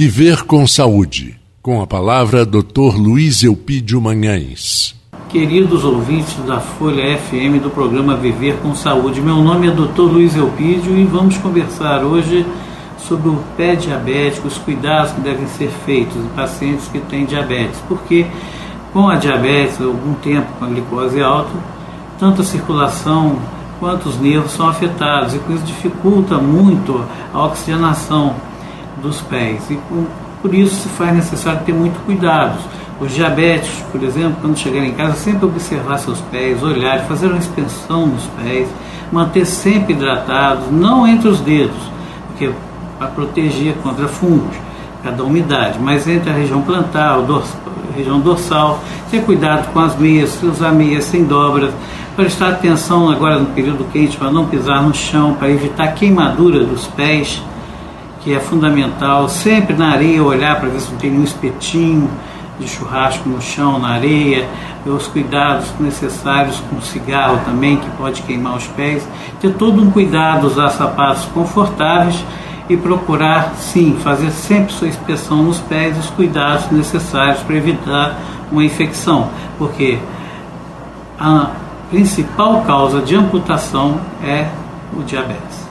Viver com Saúde. Com a palavra, Dr. Luiz Eupídio Manhães. Queridos ouvintes da Folha FM do programa Viver com Saúde, meu nome é Dr. Luiz Eupídio e vamos conversar hoje sobre o pé diabético, os cuidados que devem ser feitos em pacientes que têm diabetes, porque com a diabetes, algum tempo com a glicose alta, tanto a circulação quanto os nervos são afetados e com isso dificulta muito a oxigenação dos pés e por isso se faz necessário ter muito cuidado. Os diabéticos, por exemplo, quando chegarem em casa, sempre observar seus pés, olhar, fazer uma inspeção nos pés, manter sempre hidratados, não entre os dedos, porque para proteger contra fungos, cada umidade, mas entre a região plantar, a região dorsal, ter cuidado com as meias, usar meias sem dobras, prestar atenção agora no período quente para não pisar no chão, para evitar queimadura dos pés, que é fundamental, sempre na areia olhar para ver se não tem nenhum espetinho, de churrasco no chão, na areia, os cuidados necessários com cigarro também, que pode queimar os pés. Ter todo um cuidado, usar sapatos confortáveis e procurar, sim, fazer sempre sua inspeção nos pés os cuidados necessários para evitar uma infecção, porque a principal causa de amputação é o diabetes.